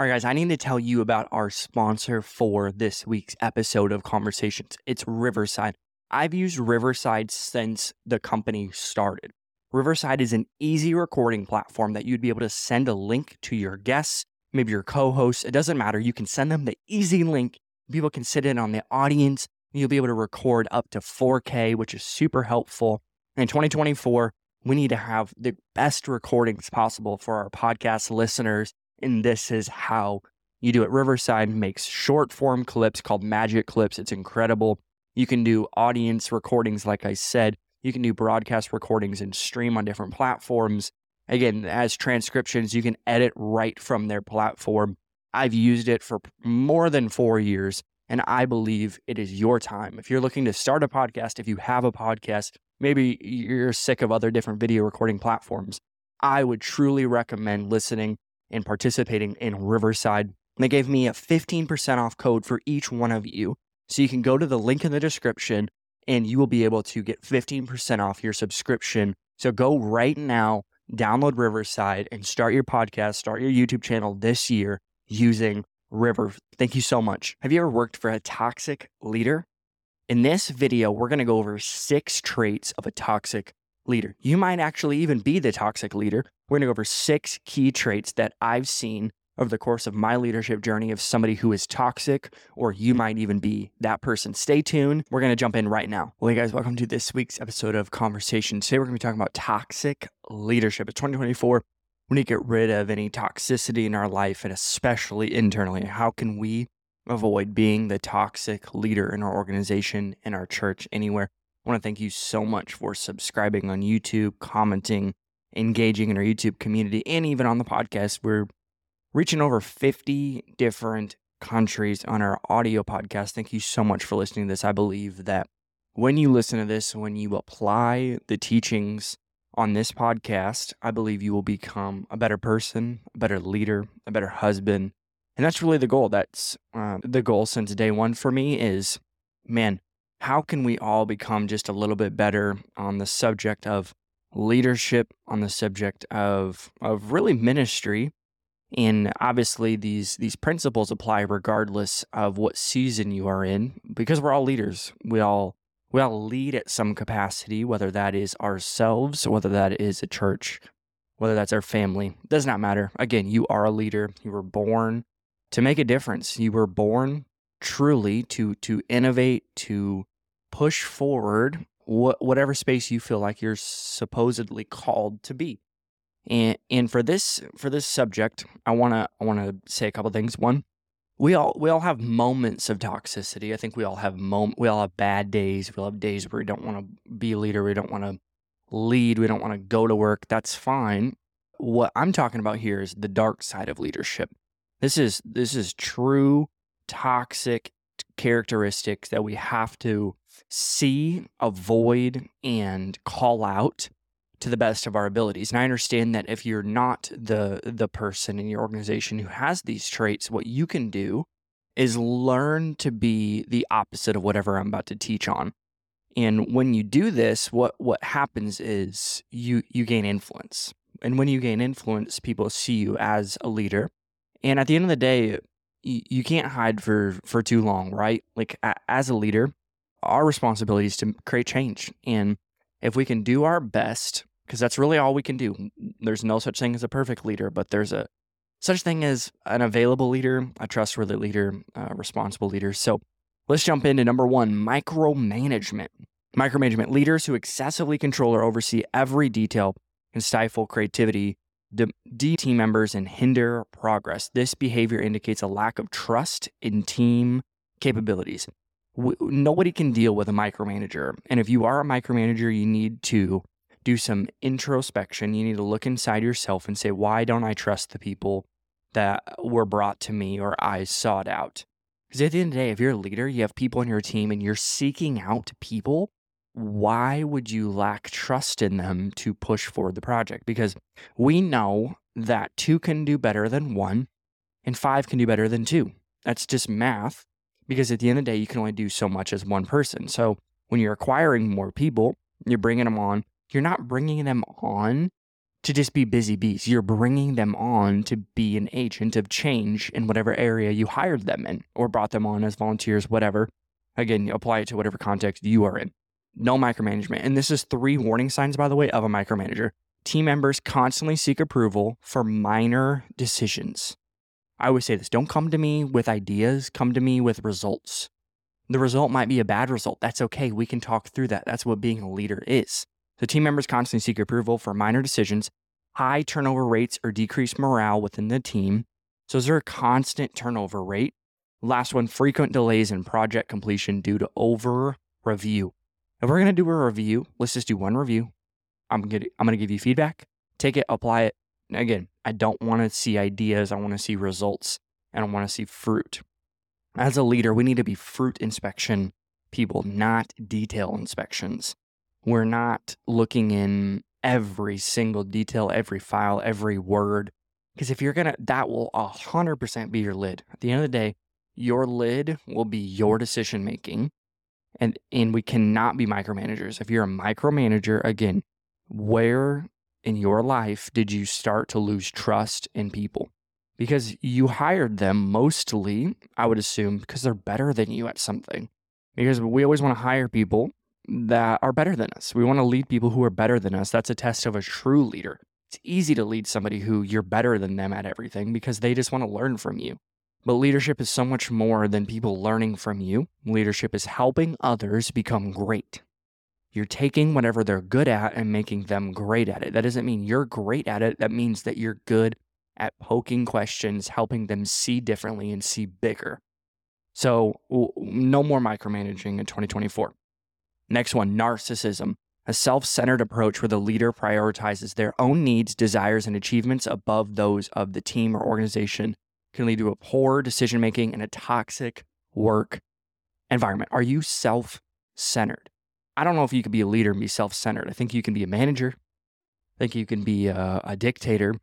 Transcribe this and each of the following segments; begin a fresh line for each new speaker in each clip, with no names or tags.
All right, guys, I need to tell you about our sponsor for this week's episode of Conversations. It's Riverside. I've used Riverside since the company started. Riverside is an easy recording platform that you'd be able to send a link to your guests, maybe your co hosts. It doesn't matter. You can send them the easy link. People can sit in on the audience. You'll be able to record up to 4K, which is super helpful. In 2024, we need to have the best recordings possible for our podcast listeners and this is how you do it. Riverside makes short form clips called magic clips. It's incredible. You can do audience recordings, like I said. You can do broadcast recordings and stream on different platforms. Again, as transcriptions, you can edit right from their platform. I've used it for more than four years, and I believe it is your time. If you're looking to start a podcast, if you have a podcast, maybe you're sick of other different video recording platforms, I would truly recommend listening and participating in Riverside. They gave me a 15% off code for each one of you. So you can go to the link in the description and you will be able to get 15% off your subscription. So go right now, download Riverside and start your podcast, start your YouTube channel this year using River. Thank you so much. Have you ever worked for a toxic leader? In this video, we're going to go over six traits of a toxic leader. You might actually even be the toxic leader. We're going to go over six key traits that I've seen over the course of my leadership journey of somebody who is toxic, or you might even be that person. Stay tuned. We're going to jump in right now. Well, hey guys, welcome to this week's episode of Conversation. Today, we're going to be talking about toxic leadership. It's 2024. We need to get rid of any toxicity in our life and especially internally. How can we avoid being the toxic leader in our organization, in our church, anywhere? I want to thank you so much for subscribing on YouTube, commenting, engaging in our YouTube community, and even on the podcast. We're reaching over 50 different countries on our audio podcast. Thank you so much for listening to this. I believe that when you listen to this, when you apply the teachings on this podcast, I believe you will become a better person, a better leader, a better husband. And that's really the goal. That's uh, the goal since day one for me is, man, how can we all become just a little bit better on the subject of leadership, on the subject of of really ministry? And obviously these these principles apply regardless of what season you are in, because we're all leaders. We all we all lead at some capacity, whether that is ourselves, whether that is a church, whether that's our family. It does not matter. Again, you are a leader. You were born to make a difference. You were born truly to to innovate, to push forward wh- whatever space you feel like you're supposedly called to be. And and for this for this subject, I want to I want to say a couple things. One, we all we all have moments of toxicity. I think we all have mom we all have bad days. We all have days where we don't want to be a leader, we don't want to lead, we don't want to go to work. That's fine. What I'm talking about here is the dark side of leadership. This is this is true toxic characteristics that we have to see, avoid, and call out to the best of our abilities. And I understand that if you're not the the person in your organization who has these traits, what you can do is learn to be the opposite of whatever I'm about to teach on. And when you do this, what what happens is you you gain influence. And when you gain influence, people see you as a leader. And at the end of the day, you, can't hide for for too long, right? Like as a leader, our responsibility is to create change. And if we can do our best, because that's really all we can do. There's no such thing as a perfect leader, but there's a such thing as an available leader, a trustworthy leader, a responsible leader. So let's jump into number one micromanagement. Micromanagement leaders who excessively control or oversee every detail can stifle creativity, de team members, and hinder progress. This behavior indicates a lack of trust in team capabilities nobody can deal with a micromanager. And if you are a micromanager, you need to do some introspection. You need to look inside yourself and say, why don't I trust the people that were brought to me or I sought out? Because at the end of the day, if you're a leader, you have people on your team and you're seeking out people, why would you lack trust in them to push forward the project? Because we know that two can do better than one and five can do better than two. That's just math because at the end of the day, you can only do so much as one person. So when you're acquiring more people, you're bringing them on, you're not bringing them on to just be busy bees. You're bringing them on to be an agent of change in whatever area you hired them in or brought them on as volunteers, whatever. Again, apply it to whatever context you are in. No micromanagement. And this is three warning signs, by the way, of a micromanager. Team members constantly seek approval for minor decisions. I always say this don't come to me with ideas, come to me with results. The result might be a bad result. That's okay. We can talk through that. That's what being a leader is. So team members constantly seek approval for minor decisions, high turnover rates or decreased morale within the team. So is there a constant turnover rate? Last one, frequent delays in project completion due to over review. If we're gonna do a review, let's just do one review. I'm gonna I'm gonna give you feedback, take it, apply it. Again, I don't want to see ideas. I want to see results, and I want to see fruit. As a leader, we need to be fruit inspection people, not detail inspections. We're not looking in every single detail, every file, every word. Because if you're going to, that will 100% be your lid. At the end of the day, your lid will be your decision making. And, and we cannot be micromanagers. If you're a micromanager, again, where in your life did you start to lose trust in people? Because you hired them mostly, I would assume, because they're better than you at something. Because we always want to hire people that are better than us. We want to lead people who are better than us. That's a test of a true leader. It's easy to lead somebody who you're better than them at everything because they just want to learn from you. But leadership is so much more than people learning from you. Leadership is helping others become great. You're taking whatever they're good at and making them great at it. That doesn't mean you're great at it. That means that you're good at poking questions, helping them see differently and see bigger. So, no more micromanaging in 2024. Next one narcissism, a self centered approach where the leader prioritizes their own needs, desires, and achievements above those of the team or organization, can lead to a poor decision making and a toxic work environment. Are you self centered? I don't know if you can be a leader and be self centered. I think you can be a manager. I think you can be a, a, dictator,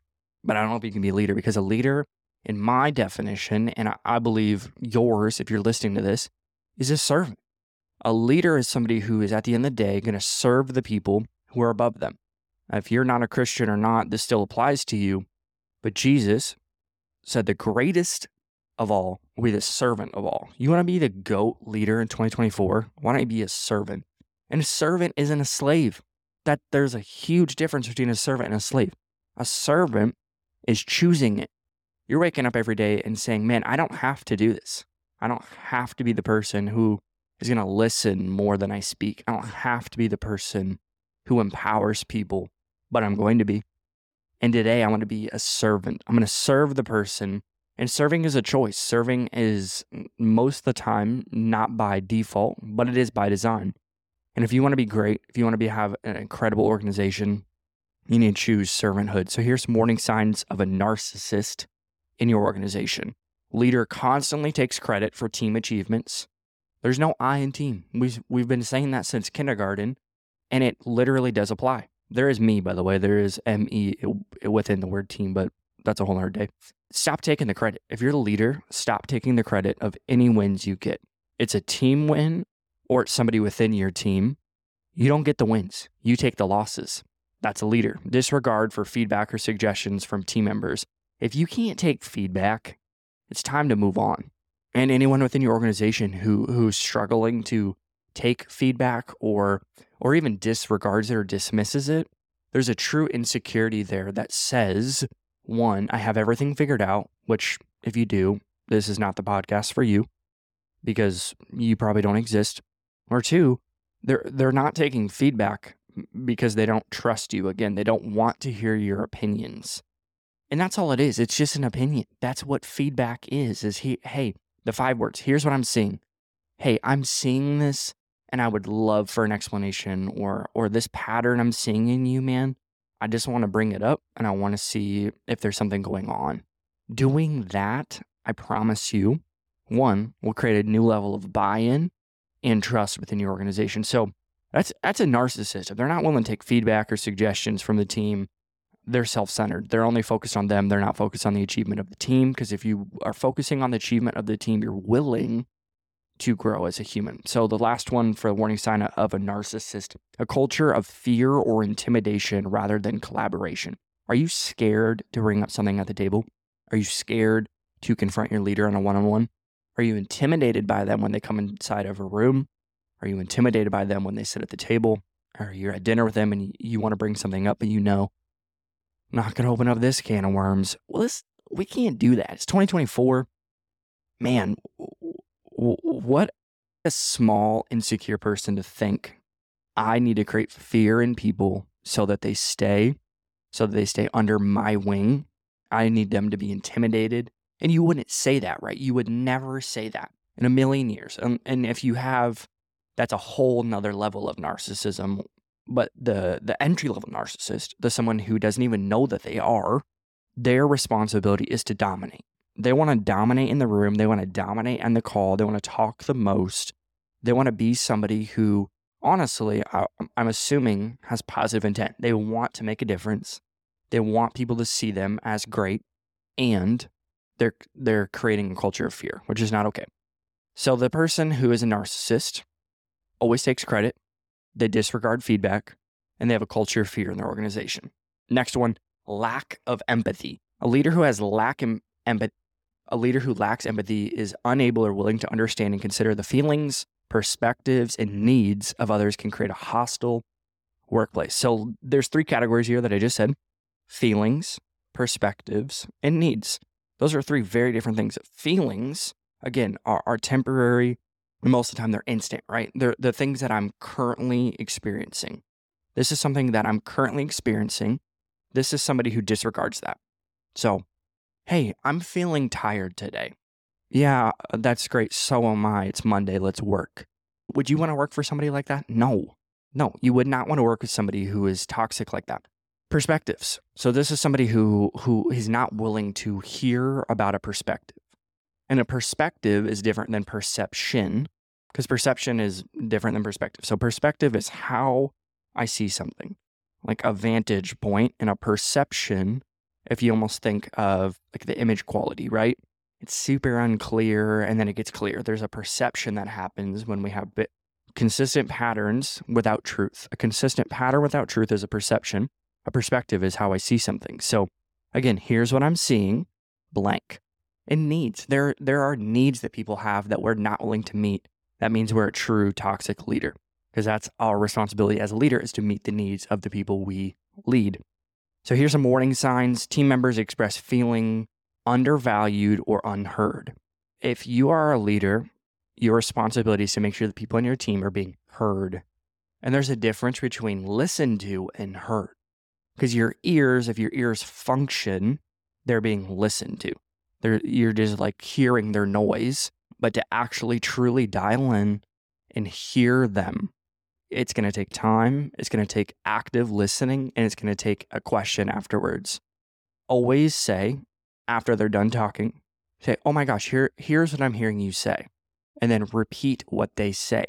but I don't know if you can be a leader because a leader, in my definition, and I, I believe yours, if you're listening to this, is a servant. A leader is somebody who is at the end of the day going to serve the people who are above them. If you're not a Christian or not, this still applies to you. But Jesus said the greatest of all will be the servant of all. You want to be the GOAT leader in 2024? Why don't you be a servant? And a servant isn't a slave. That there's a huge difference between a servant and a slave. A servant is choosing it. You're waking up every day and saying, Man, I don't have to do this. I don't have to be the person who is going to listen more than I speak. I don't have to be the person who empowers people, but I'm going to be. And today I want to be a servant. I'm going to serve the person. And serving is a choice. Serving is most of the time not by default, but it is by design. And if you want to be great, if you want to be have an incredible organization, you need to choose servanthood. So here's some warning signs of a narcissist in your organization. Leader constantly takes credit for team achievements. There's no I in team. We've, we've been saying that since kindergarten, and it literally does apply. There is me, by the way. There is ME uh, within the word team, but that's a whole other day. Stop taking the credit. If you're the leader, stop taking the credit of any wins you get. It's a team win or it's somebody within your team. You don't get the wins, you take the losses. That's a leader. Disregard for feedback or suggestions from team members. If you can't take feedback, it's time to move on and anyone within your organization who who's struggling to take feedback or or even disregards it or dismisses it, there's a true insecurity there that says, one, I have everything figured out, which if you do, this is not the podcast for you because you probably don't exist. Or two, they're they're not taking feedback because they don't trust you. Again, they don't want to hear your opinions. And that's all it is. It's just an opinion. That's what feedback is. Is he hey, the five words. Here's what I'm seeing. Hey, I'm seeing this and I would love for an explanation or or this pattern I'm seeing in you, man. I just want to bring it up and I want to see if there's something going on. Doing that, I promise you, one, will create a new level of buy-in and trust within your organization. So that's that's a narcissist. If they're not willing to take feedback or suggestions from the team, they're self centered. They're only focused on them. They're not focused on the achievement of the team. Because if you are focusing on the achievement of the team, you're willing to grow as a human. So, the last one for the warning sign of a narcissist a culture of fear or intimidation rather than collaboration. Are you scared to bring up something at the table? Are you scared to confront your leader on a one on one? Are you intimidated by them when they come inside of a room? Are you intimidated by them when they sit at the table? Or you're at dinner with them and you, want to bring something up, but you know, not going to open up this can of worms. Well, this, we can't do that. It's 2024. Man, what a small, insecure person to think I need to create fear in people so that they stay, so that they stay under my wing. I need them to be intimidated. And you wouldn't say that, right? You would never say that in a million years. Um, and if you have, that's a whole nother level of narcissism. But the the entry level narcissist, the someone who doesn't even know that they are, their responsibility is to dominate. They want to dominate in the room. They want to dominate on the call. They want to talk the most. They want to be somebody who, honestly, I'm assuming has positive intent. They want to make a difference. They want people to see them as great, and they're they're creating a culture of fear, which is not okay. So the person who is a narcissist always takes credit, they disregard feedback, and they have a culture of fear in their organization. Next one, lack of empathy. A leader who has lack em- empathy a leader who lacks empathy is unable or willing to understand and consider the feelings, perspectives, and needs of others can create a hostile workplace. So there's three categories here that I just said feelings, perspectives, and needs. Those are three very different things. Feelings, again, are, are temporary. Most of the time, they're instant, right? They're the things that I'm currently experiencing. This is something that I'm currently experiencing. This is somebody who disregards that. So, hey, I'm feeling tired today. Yeah, that's great. So am I. It's Monday. Let's work. Would you want to work for somebody like that? No. No, you would not want to work with somebody who is toxic like that perspectives. So this is somebody who who is not willing to hear about a perspective. And a perspective is different than perception because perception is different than perspective. So perspective is how I see something. Like a vantage point and a perception if you almost think of like the image quality, right? It's super unclear and then it gets clear. There's a perception that happens when we have bit consistent patterns without truth. A consistent pattern without truth is a perception a perspective is how I see something. So again, here's what I'm seeing, blank. And needs. There there are needs that people have that we're not willing to meet. That means we're a true toxic leader. Because that's our responsibility as a leader is to meet the needs of the people we lead. So here's some warning signs. Team members express feeling undervalued or unheard. If you are a leader, your responsibility is to make sure the people on your team are being heard. And there's a difference between listened to and heard. Because your ears, if your ears function, they're being listened to. They're, you're just like hearing their noise. But to actually truly dial in and hear them, it's going to take time. It's going to take active listening and it's going to take a question afterwards. Always say, after they're done talking, say, Oh my gosh, here, here's what I'm hearing you say. And then repeat what they say.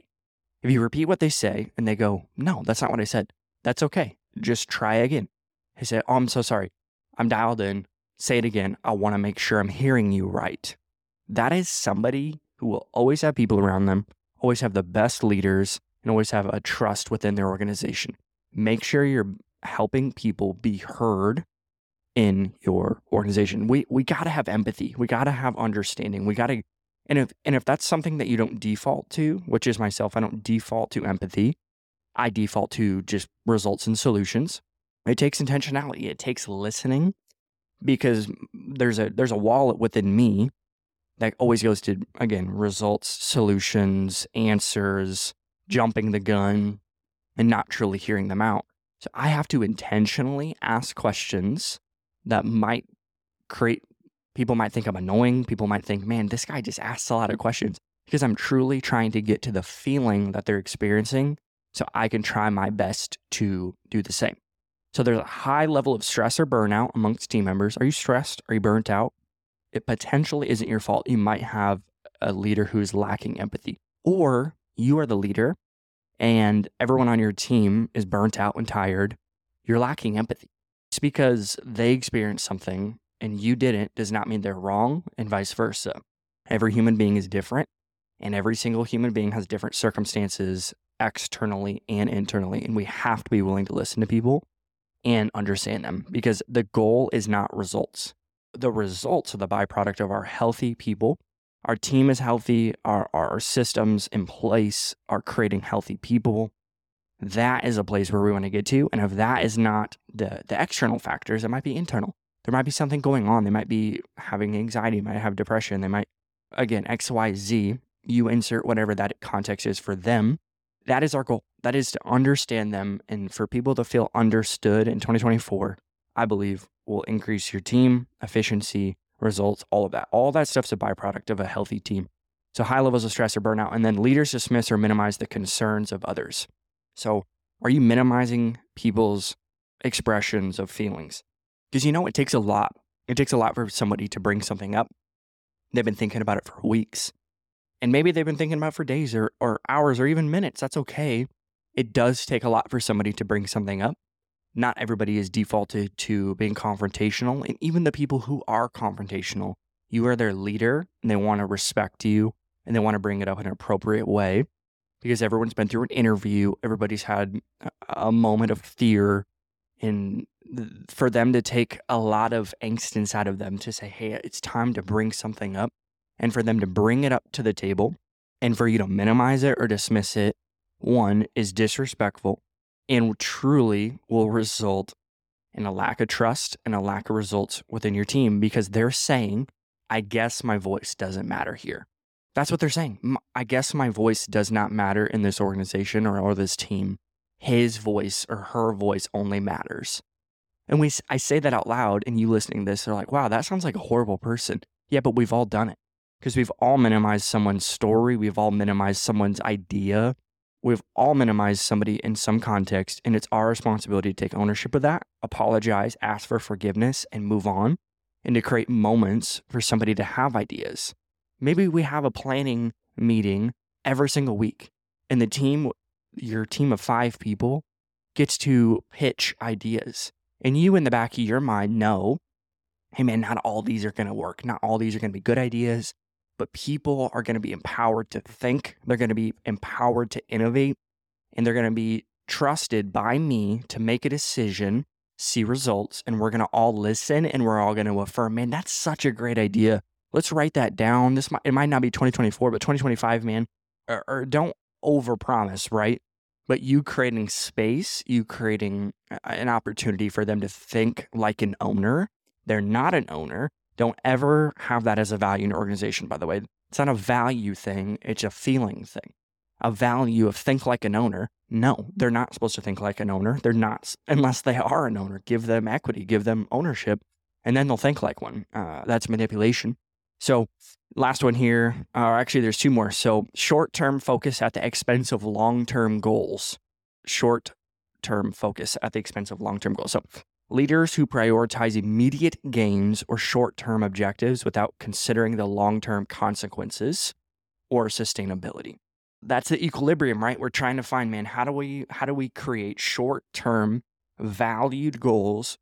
If you repeat what they say and they go, No, that's not what I said, that's okay. Just try again. He said, Oh, I'm so sorry. I'm dialed in. Say it again. I want to make sure I'm hearing you right. That is somebody who will always have people around them, always have the best leaders, and always have a trust within their organization. Make sure you're helping people be heard in your organization. We we got to have empathy. We got to have understanding. We got to and if and if that's something that you don't default to, which is myself, I don't default to empathy. I default to just results and solutions. It takes intentionality. It takes listening because there's a there's a wallet within me that always goes to again results, solutions, answers, jumping the gun, and not truly hearing them out. So I have to intentionally ask questions that might create people might think I'm annoying. People might think, man, this guy just asks a lot of questions because I'm truly trying to get to the feeling that they're experiencing so I can try my best to do the same. So there's a high level of stress or burnout amongst team members. Are you stressed? Are you burnt out? It potentially isn't your fault. You might have a leader who's lacking empathy, or you are the leader and everyone on your team is burnt out and tired. You're lacking empathy. It's because they experienced something and you didn't does not mean they're wrong and vice versa. Every human being is different and every single human being has different circumstances externally and internally. And we have to be willing to listen to people and understand them because the goal is not results. The results are the byproduct of our healthy people. Our team is healthy, our, our systems in place are creating healthy people. That is a place where we want to get to. And if that is not the, the external factors, it might be internal. There might be something going on. They might be having anxiety, might have depression. They might, again, X, Y, Z. You insert whatever that context is for them. That is our goal. That is to understand them and for people to feel understood in 2024, I believe will increase your team efficiency, results, all of that. All that stuff's a byproduct of a healthy team. So high levels of stress or burnout, and then leaders dismiss or minimize the concerns of others. So are you minimizing people's expressions of feelings? Because you know it takes a lot. It takes a lot for somebody to bring something up. They've been thinking about it for weeks. And maybe they've been thinking about for days or, or hours or even minutes. That's okay. It does take a lot for somebody to bring something up. Not everybody is defaulted to being confrontational. And even the people who are confrontational, you are their leader and they want to respect you and they want to bring it up in an appropriate way because everyone's been through an interview. Everybody's had a moment of fear. And for them to take a lot of angst inside of them to say, hey, it's time to bring something up and for them to bring it up to the table and for you to minimize it or dismiss it, one is disrespectful and truly will result in a lack of trust and a lack of results within your team because they're saying, I guess my voice doesn't matter here. That's what they're saying. I guess my voice does not matter in this organization or, or this team. His voice or her voice only matters. And we, I say that out loud, and you listening to this, they're like, wow, that sounds like a horrible person. Yeah, but we've all done it because we've all minimized someone's story. We've all minimized someone's idea. We've all minimized somebody in some context, and it's our responsibility to take ownership of that, apologize, ask for forgiveness, and move on, and to create moments for somebody to have ideas. Maybe we have a planning meeting every single week, and the team, your team of five people, gets to pitch ideas. And you, in the back of your mind, know hey, man, not all these are going to work. Not all these are going to be good ideas but people are going to be empowered to think, they're going to be empowered to innovate, and they're going to be trusted by me to make a decision, see results, and we're going to all listen and we're all going to affirm, man, that's such a great idea. Let's write that down. This might, it might not be 2024, but 2025, man. Or, or don't overpromise, right? But you creating space, you creating an opportunity for them to think like an owner. They're not an owner. Don't ever have that as a value in your organization, by the way. It's not a value thing, it's a feeling thing. A value of think like an owner. No, they're not supposed to think like an owner. They're not, unless they are an owner. Give them equity, give them ownership, and then they'll think like one. Uh, that's manipulation. So, last one here, or uh, actually, there's two more. So, short term focus at the expense of long term goals. Short term focus at the expense of long term goals. So, Leaders who prioritize immediate gains or short term objectives without considering the long term consequences or sustainability. That's the equilibrium, right? We're trying to find, man, how do we how do we create short term valued goals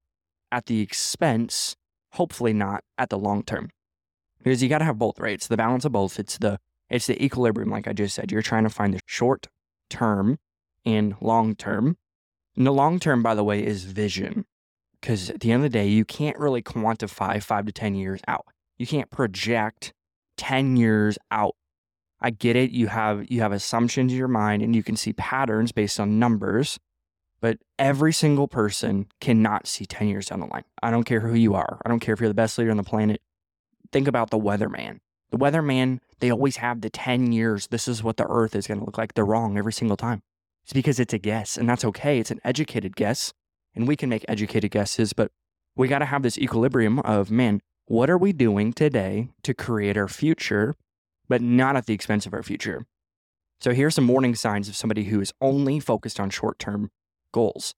at the expense, hopefully not at the long term. Because you gotta have both, right? It's the balance of both. It's the it's the equilibrium, like I just said. You're trying to find the short term and long term. And the long term, by the way, is vision because at the end of the day, you can't really quantify five to 10 years out. You can't project 10 years out. I get it. You have you have assumptions in your mind and you can see patterns based on numbers, but every single person cannot see 10 years down the line. I don't care who you are. I don't care if you're the best leader on the planet. Think about the weatherman. The weatherman, they always have the 10 years. This is what the earth is going to look like. They're wrong every single time. It's because it's a guess, and that's okay. It's an educated guess and we can make educated guesses, but we got to have this equilibrium of, man, what are we doing today to create our future, but not at the expense of our future? So here's some warning signs of somebody who is only focused on short term goals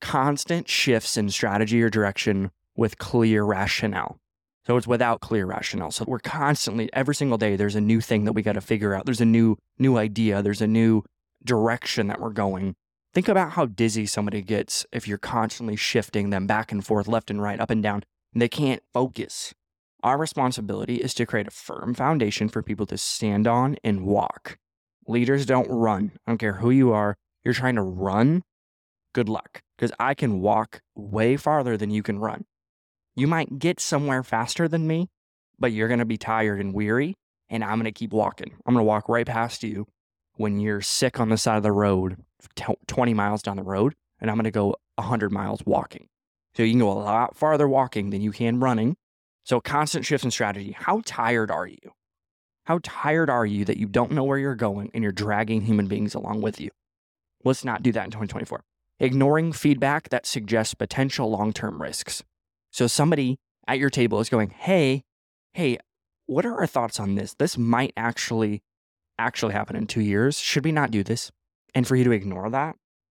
constant shifts in strategy or direction with clear rationale. So it's without clear rationale. So we're constantly, every single day, there's a new thing that we got to figure out. There's a new, new idea. There's a new direction that we're going. Think about how dizzy somebody gets if you're constantly shifting them back and forth, left and right, up and down, and they can't focus. Our responsibility is to create a firm foundation for people to stand on and walk. Leaders don't run. I don't care who you are. You're trying to run. good luck because I can walk way farther than you can run. You might get somewhere faster than me, but you're going to be tired and weary, and I'm going to keep walking. I'm going to walk right past you when you're sick on the side of the road, 20 miles down the road, and I'm going to go 100 miles walking. So you can go a lot farther walking than you can running. So constant shifts in strategy. How tired are you? How tired are you that you don't know where you're going and you're dragging human beings along with you? Let's not do that in 2024. Ignoring feedback that suggests potential long term risks. So somebody at your table is going, hey, hey, what are our thoughts on this? This might actually actually happen in two years. Should we not do this? And for you to ignore that,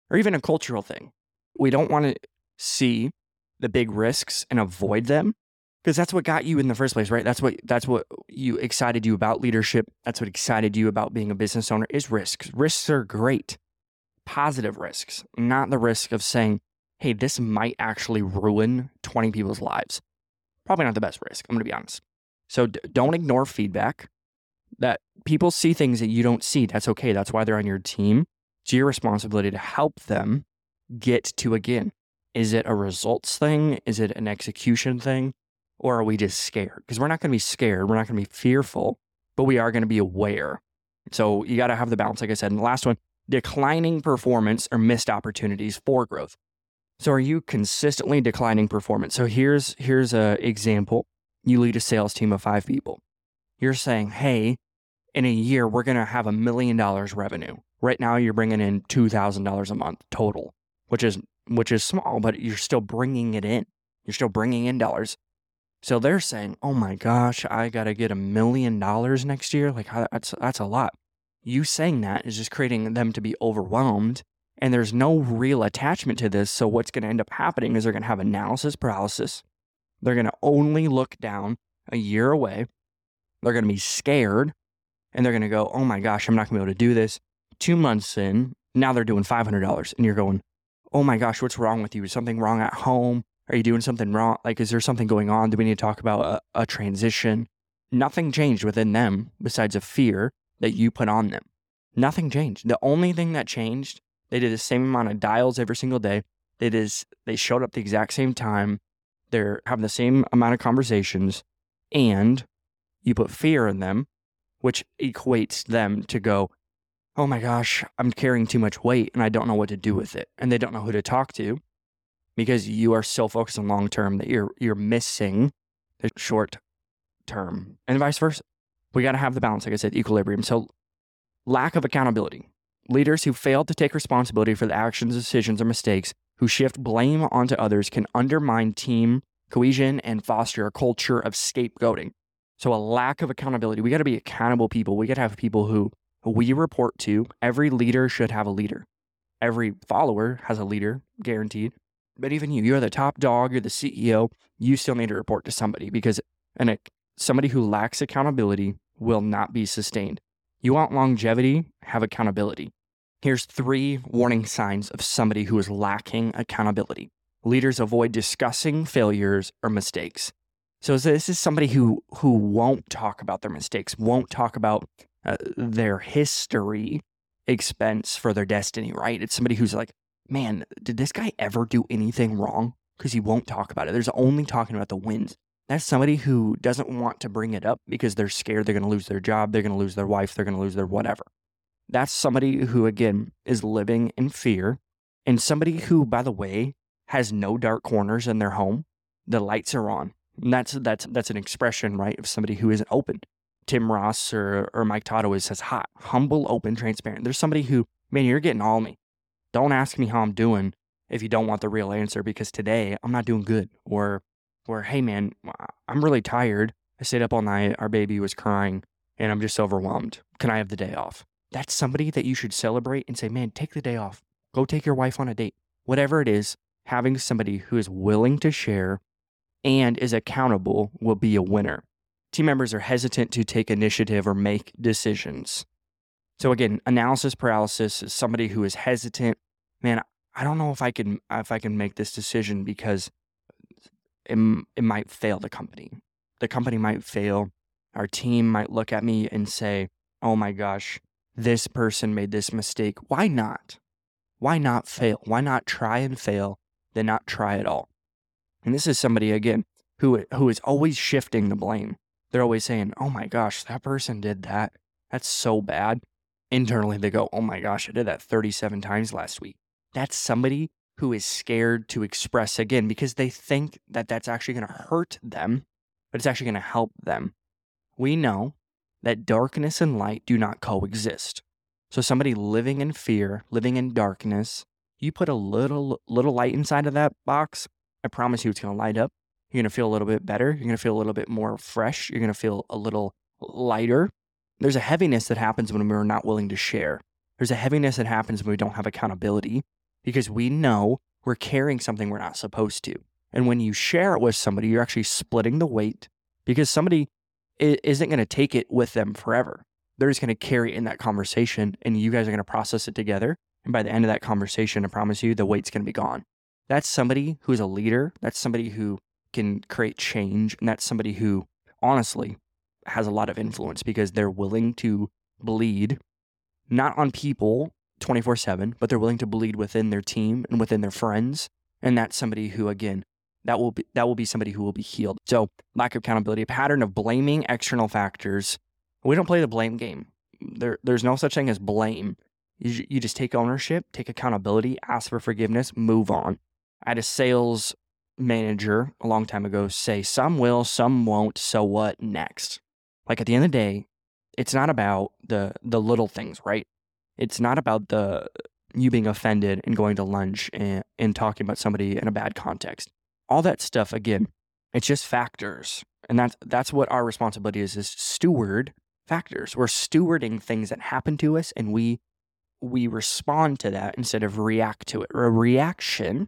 or even a cultural thing, we don't want to see the big risks and avoid them because that's what got you in the first place, right? That's what that's what you excited you about leadership. That's what excited you about being a business owner is risks. Risks are great. Positive risks, not the risk of saying, "Hey, this might actually ruin 20 people's lives." Probably not the best risk, I'm going to be honest. So d- don't ignore feedback that people see things that you don't see. That's okay. That's why they're on your team. It's your responsibility to help them get to again. Is it a results thing? Is it an execution thing? Or are we just scared? Because we're not going to be scared. We're not going to be fearful, but we are going to be aware. So you got to have the balance, like I said. And the last one declining performance or missed opportunities for growth. So are you consistently declining performance? So here's here's a example. You lead a sales team of 5 people. You're saying, "Hey, in a year, we're going to have a million dollars revenue. Right now, you're bringing in $2,000 a month total, which is, which is small, but you're still bringing it in. You're still bringing in dollars. So they're saying, oh my gosh, I got to get a million dollars next year. Like, that's, that's a lot. You saying that is just creating them to be overwhelmed. And there's no real attachment to this. So what's going to end up happening is they're going to have analysis paralysis. They're going to only look down a year away. They're going to be scared and they're going to go, oh my gosh, I'm not going to be able to do this. Two months in, now they're doing $500. And you're going, oh my gosh, what's wrong with you? Is something wrong at home? Are you doing something wrong? Like, is there something going on? Do we need to talk about a, a transition? Nothing changed within them besides a fear that you put on them. Nothing changed. The only thing that changed, they did the same amount of dials every single day. They did, they showed up the exact same time. They're having the same amount of conversations, and you put fear in them which equates them to go, oh my gosh, I'm carrying too much weight and I don't know what to do with it. And they don't know who to talk to because you are so focused on long term that you're you're missing the short term and vice versa. We got to have the balance, like I said, equilibrium. So lack of accountability. Leaders who fail to take responsibility for the actions, decisions, or mistakes, who shift blame onto others, can undermine team cohesion and foster a culture of scapegoating. So a lack of accountability. We got to be accountable people. We got to have people who we report to. Every leader should have a leader. Every follower has a leader, guaranteed. But even you, you're the top dog, you're the CEO, you still need to report to somebody because and somebody who lacks accountability will not be sustained. You want longevity, have accountability. Here's three warning signs of somebody who is lacking accountability. Leaders avoid discussing failures or mistakes. So this is somebody who who won't talk about their mistakes, won't talk about uh, their history expense for their destiny, right? It's somebody who's like, man, did this guy ever do anything wrong? Because he won't talk about it. There's only talking about the wins. That's somebody who doesn't want to bring it up because they're scared they're going to lose their job, they're going to lose their wife, they're going to lose their whatever. That's somebody who, again, is living in fear and somebody who, by the way, has no dark corners in their home. The lights are on. And that's that's that's an expression, right, of somebody who isn't open. Tim Ross or, or Mike Todd always says hot, humble, open, transparent. There's somebody who, man, you're getting all me. Don't ask me how I'm doing if you don't want the real answer because today I'm not doing good. Or or hey man, I'm really tired. I stayed up all night, our baby was crying, and I'm just overwhelmed. Can I have the day off? That's somebody that you should celebrate and say, man, take the day off. Go take your wife on a date. Whatever it is, having somebody who is willing to share and is accountable will be a winner. Team members are hesitant to take initiative or make decisions. So again, analysis paralysis is somebody who is hesitant. Man, I don't know if I can if I can make this decision because it, it might fail the company. The company might fail. Our team might look at me and say, "Oh my gosh, this person made this mistake. Why not? Why not fail? Why not try and fail, than not try at all? And this is somebody again who who is always shifting the blame. They're always saying, "Oh my gosh, that person did that. That's so bad." Internally, they go, "Oh my gosh, I did that 37 times last week." That's somebody who is scared to express again because they think that that's actually going to hurt them, but it's actually going to help them. We know that darkness and light do not coexist. So somebody living in fear, living in darkness, you put a little little light inside of that box, I promise you it's going to light up. You're going to feel a little bit better. You're going to feel a little bit more fresh. You're going to feel a little lighter. There's a heaviness that happens when we're not willing to share. There's a heaviness that happens when we don't have accountability because we know we're carrying something we're not supposed to. And when you share it with somebody, you're actually splitting the weight because somebody isn't going to take it with them forever. They're just going to carry it in that conversation and you guys are going to process it together. And by the end of that conversation, I promise you, the weight's going to be gone. That's somebody who's a leader. That's somebody who can create change. And that's somebody who honestly has a lot of influence because they're willing to bleed, not on people 24 7, but they're willing to bleed within their team and within their friends. And that's somebody who, again, that will be that will be somebody who will be healed. So lack of accountability, a pattern of blaming external factors. We don't play the blame game. There, there's no such thing as blame. You, you just take ownership, take accountability, ask for forgiveness, move on. I had a sales manager a long time ago say, "Some will, some won't. So what next?" Like at the end of the day, it's not about the the little things, right? It's not about the you being offended and going to lunch and, and talking about somebody in a bad context all that stuff again it's just factors and that's that's what our responsibility is is steward factors we're stewarding things that happen to us and we we respond to that instead of react to it a reaction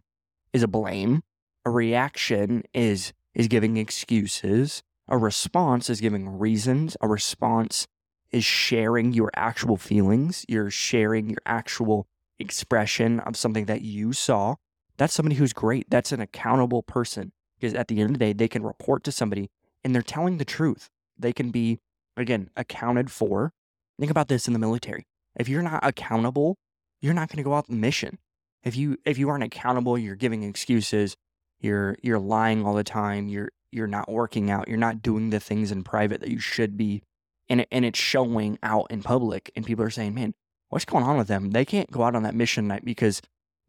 is a blame a reaction is is giving excuses a response is giving reasons a response is sharing your actual feelings you're sharing your actual expression of something that you saw that's somebody who's great. That's an accountable person because at the end of the day, they can report to somebody and they're telling the truth. They can be, again, accounted for. Think about this in the military. If you're not accountable, you're not going to go out the mission. If you if you aren't accountable, you're giving excuses, you're you're lying all the time, you're you're not working out, you're not doing the things in private that you should be, and it, and it's showing out in public, and people are saying, "Man, what's going on with them? They can't go out on that mission night because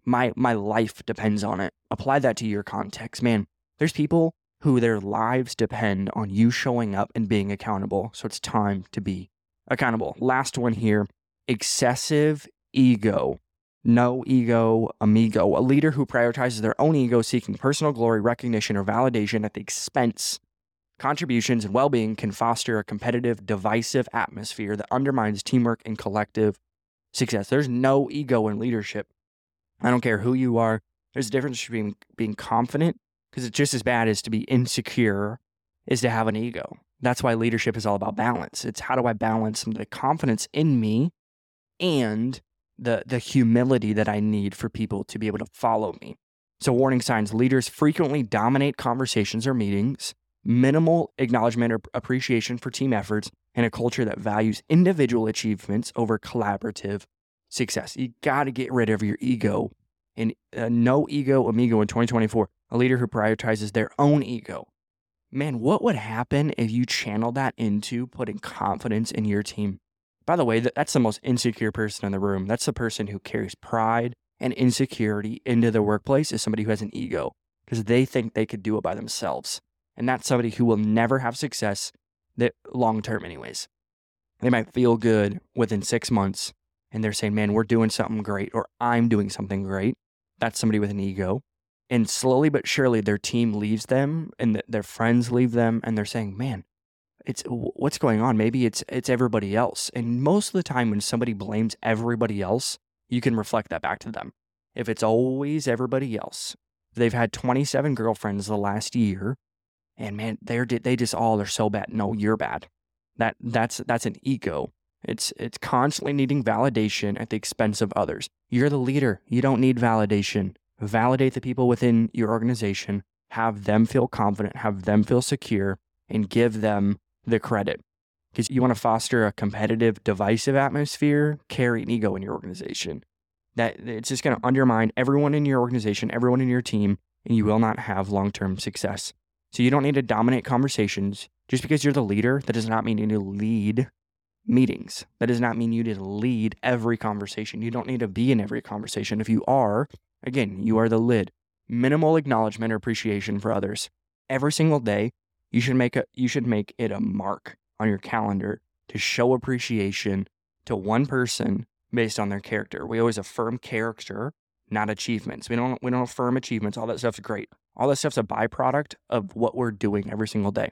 my my life depends on it. Apply that to your context, man. There's people who their lives depend on you showing up and being accountable. So it's time to be accountable. Last one here, excessive ego. No ego, amigo. A leader who prioritizes their own ego, seeking personal glory, recognition, or validation at the expense contributions and well-being can foster a competitive, divisive atmosphere that undermines teamwork and collective success. There's no ego in leadership. I don't care who you are. There's a difference between being confident, because it's just as bad as to be insecure, is to have an ego. That's why leadership is all about balance. It's how do I balance the confidence in me and the the humility that I need for people to be able to follow me. So warning signs leaders frequently dominate conversations or meetings, minimal acknowledgement or appreciation for team efforts, and a culture that values individual achievements over collaborative success. You got to get rid of your ego. And uh, no ego amigo in 2024, a leader who prioritizes their own ego. Man, what would happen if you channeled that into putting confidence in your team? By the way, that's the most insecure person in the room. That's the person who carries pride and insecurity into the workplace is somebody who has an ego because they think they could do it by themselves. And that's somebody who will never have success that long term anyways. They might feel good within 6 months, and they're saying, man, we're doing something great, or I'm doing something great. That's somebody with an ego. And slowly but surely, their team leaves them and th- their friends leave them, and they're saying, man, it's what's going on? Maybe it's it's everybody else. And most of the time, when somebody blames everybody else, you can reflect that back to them. If it's always everybody else, they've had 27 girlfriends the last year, and man, they're they just all they're so bad. No, you're bad. That that's that's an ego. It's it's constantly needing validation at the expense of others. You're the leader. You don't need validation. Validate the people within your organization, have them feel confident, have them feel secure, and give them the credit. Because you want to foster a competitive, divisive atmosphere, carry an ego in your organization. that it's just going to undermine everyone in your organization, everyone in your team, and you will not have long term success. So you don't need to dominate conversations. Just because you're the leader, that does not mean you need to lead meetings. That does not mean you need to lead every conversation. You don't need to be in every conversation. If you are, again, you are the lid. Minimal acknowledgement or appreciation for others. Every single day, you should make a you should make it a mark on your calendar to show appreciation to one person based on their character. We always affirm character, not achievements. We don't we don't affirm achievements. All that stuff's great. All that stuff's a byproduct of what we're doing every single day.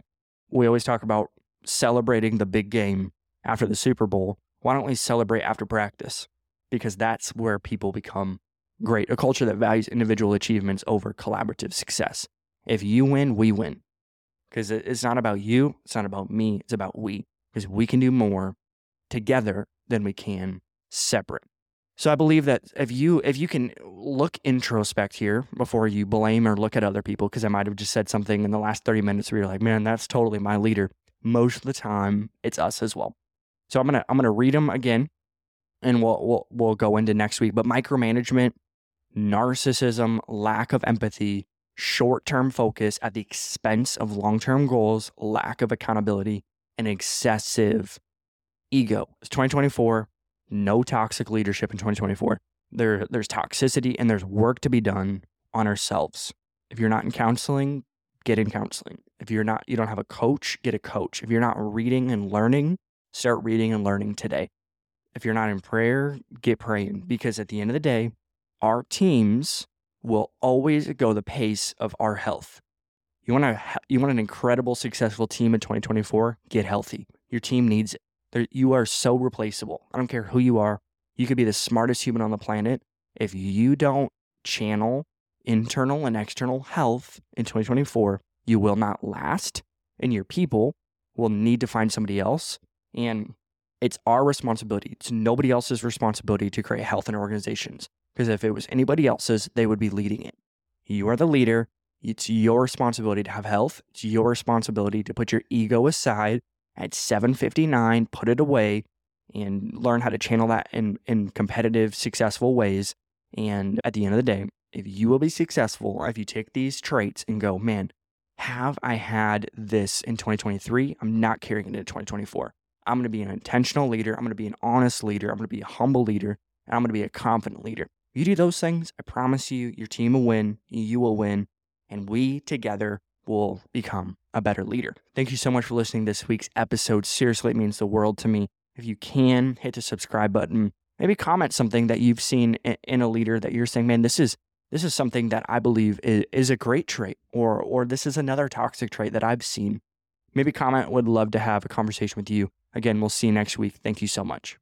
We always talk about celebrating the big game after the Super Bowl. Why don't we celebrate after practice? Because that's where people become great. A culture that values individual achievements over collaborative success. If you win, we win. Because it's not about you, it's not about me, it's about we. Because we can do more together than we can separate. So I believe that if you if you can look introspect here before you blame or look at other people, because I might have just said something in the last 30 minutes where you're like, man, that's totally my leader. Most of the time, it's us as well. So I'm gonna I'm gonna read them again, and we'll we'll we'll go into next week. But micromanagement, narcissism, lack of empathy, short term focus at the expense of long term goals, lack of accountability, and excessive ego. It's 2024 no toxic leadership in 2024. There, there's toxicity and there's work to be done on ourselves. If you're not in counseling, get in counseling. If you're not, you don't have a coach, get a coach. If you're not reading and learning, start reading and learning today. If you're not in prayer, get praying because at the end of the day, our teams will always go the pace of our health. You want to you want an incredible successful team in 2024, get healthy. Your team needs it. There, you are so replaceable. I don't care who you are. You could be the smartest human on the planet. If you don't channel internal and external health in 2024, you will not last, and your people will need to find somebody else. And it's our responsibility. It's nobody else's responsibility to create health in organizations. Because if it was anybody else's, they would be leading it. You are the leader. It's your responsibility to have health. It's your responsibility to put your ego aside at 759, put it away and learn how to channel that in, in competitive, successful ways. And at the end of the day, if you will be successful, if you take these traits and go, man, have I had this in 2023? I'm not carrying it into 2024. I'm going to be an intentional leader. I'm going to be an honest leader. I'm going to be a humble leader. And I'm going to be a confident leader. You do those things, I promise you, your team will win. You will win. And we together will become a better leader. Thank you so much for listening to this week's episode. Seriously, it means the world to me. If you can, hit the subscribe button. Maybe comment something that you've seen in a leader that you're saying, man, this is this is something that I believe is, is a great trait, or or this is another toxic trait that I've seen. Maybe comment. Would love to have a conversation with you. Again, we'll see you next week. Thank you so much.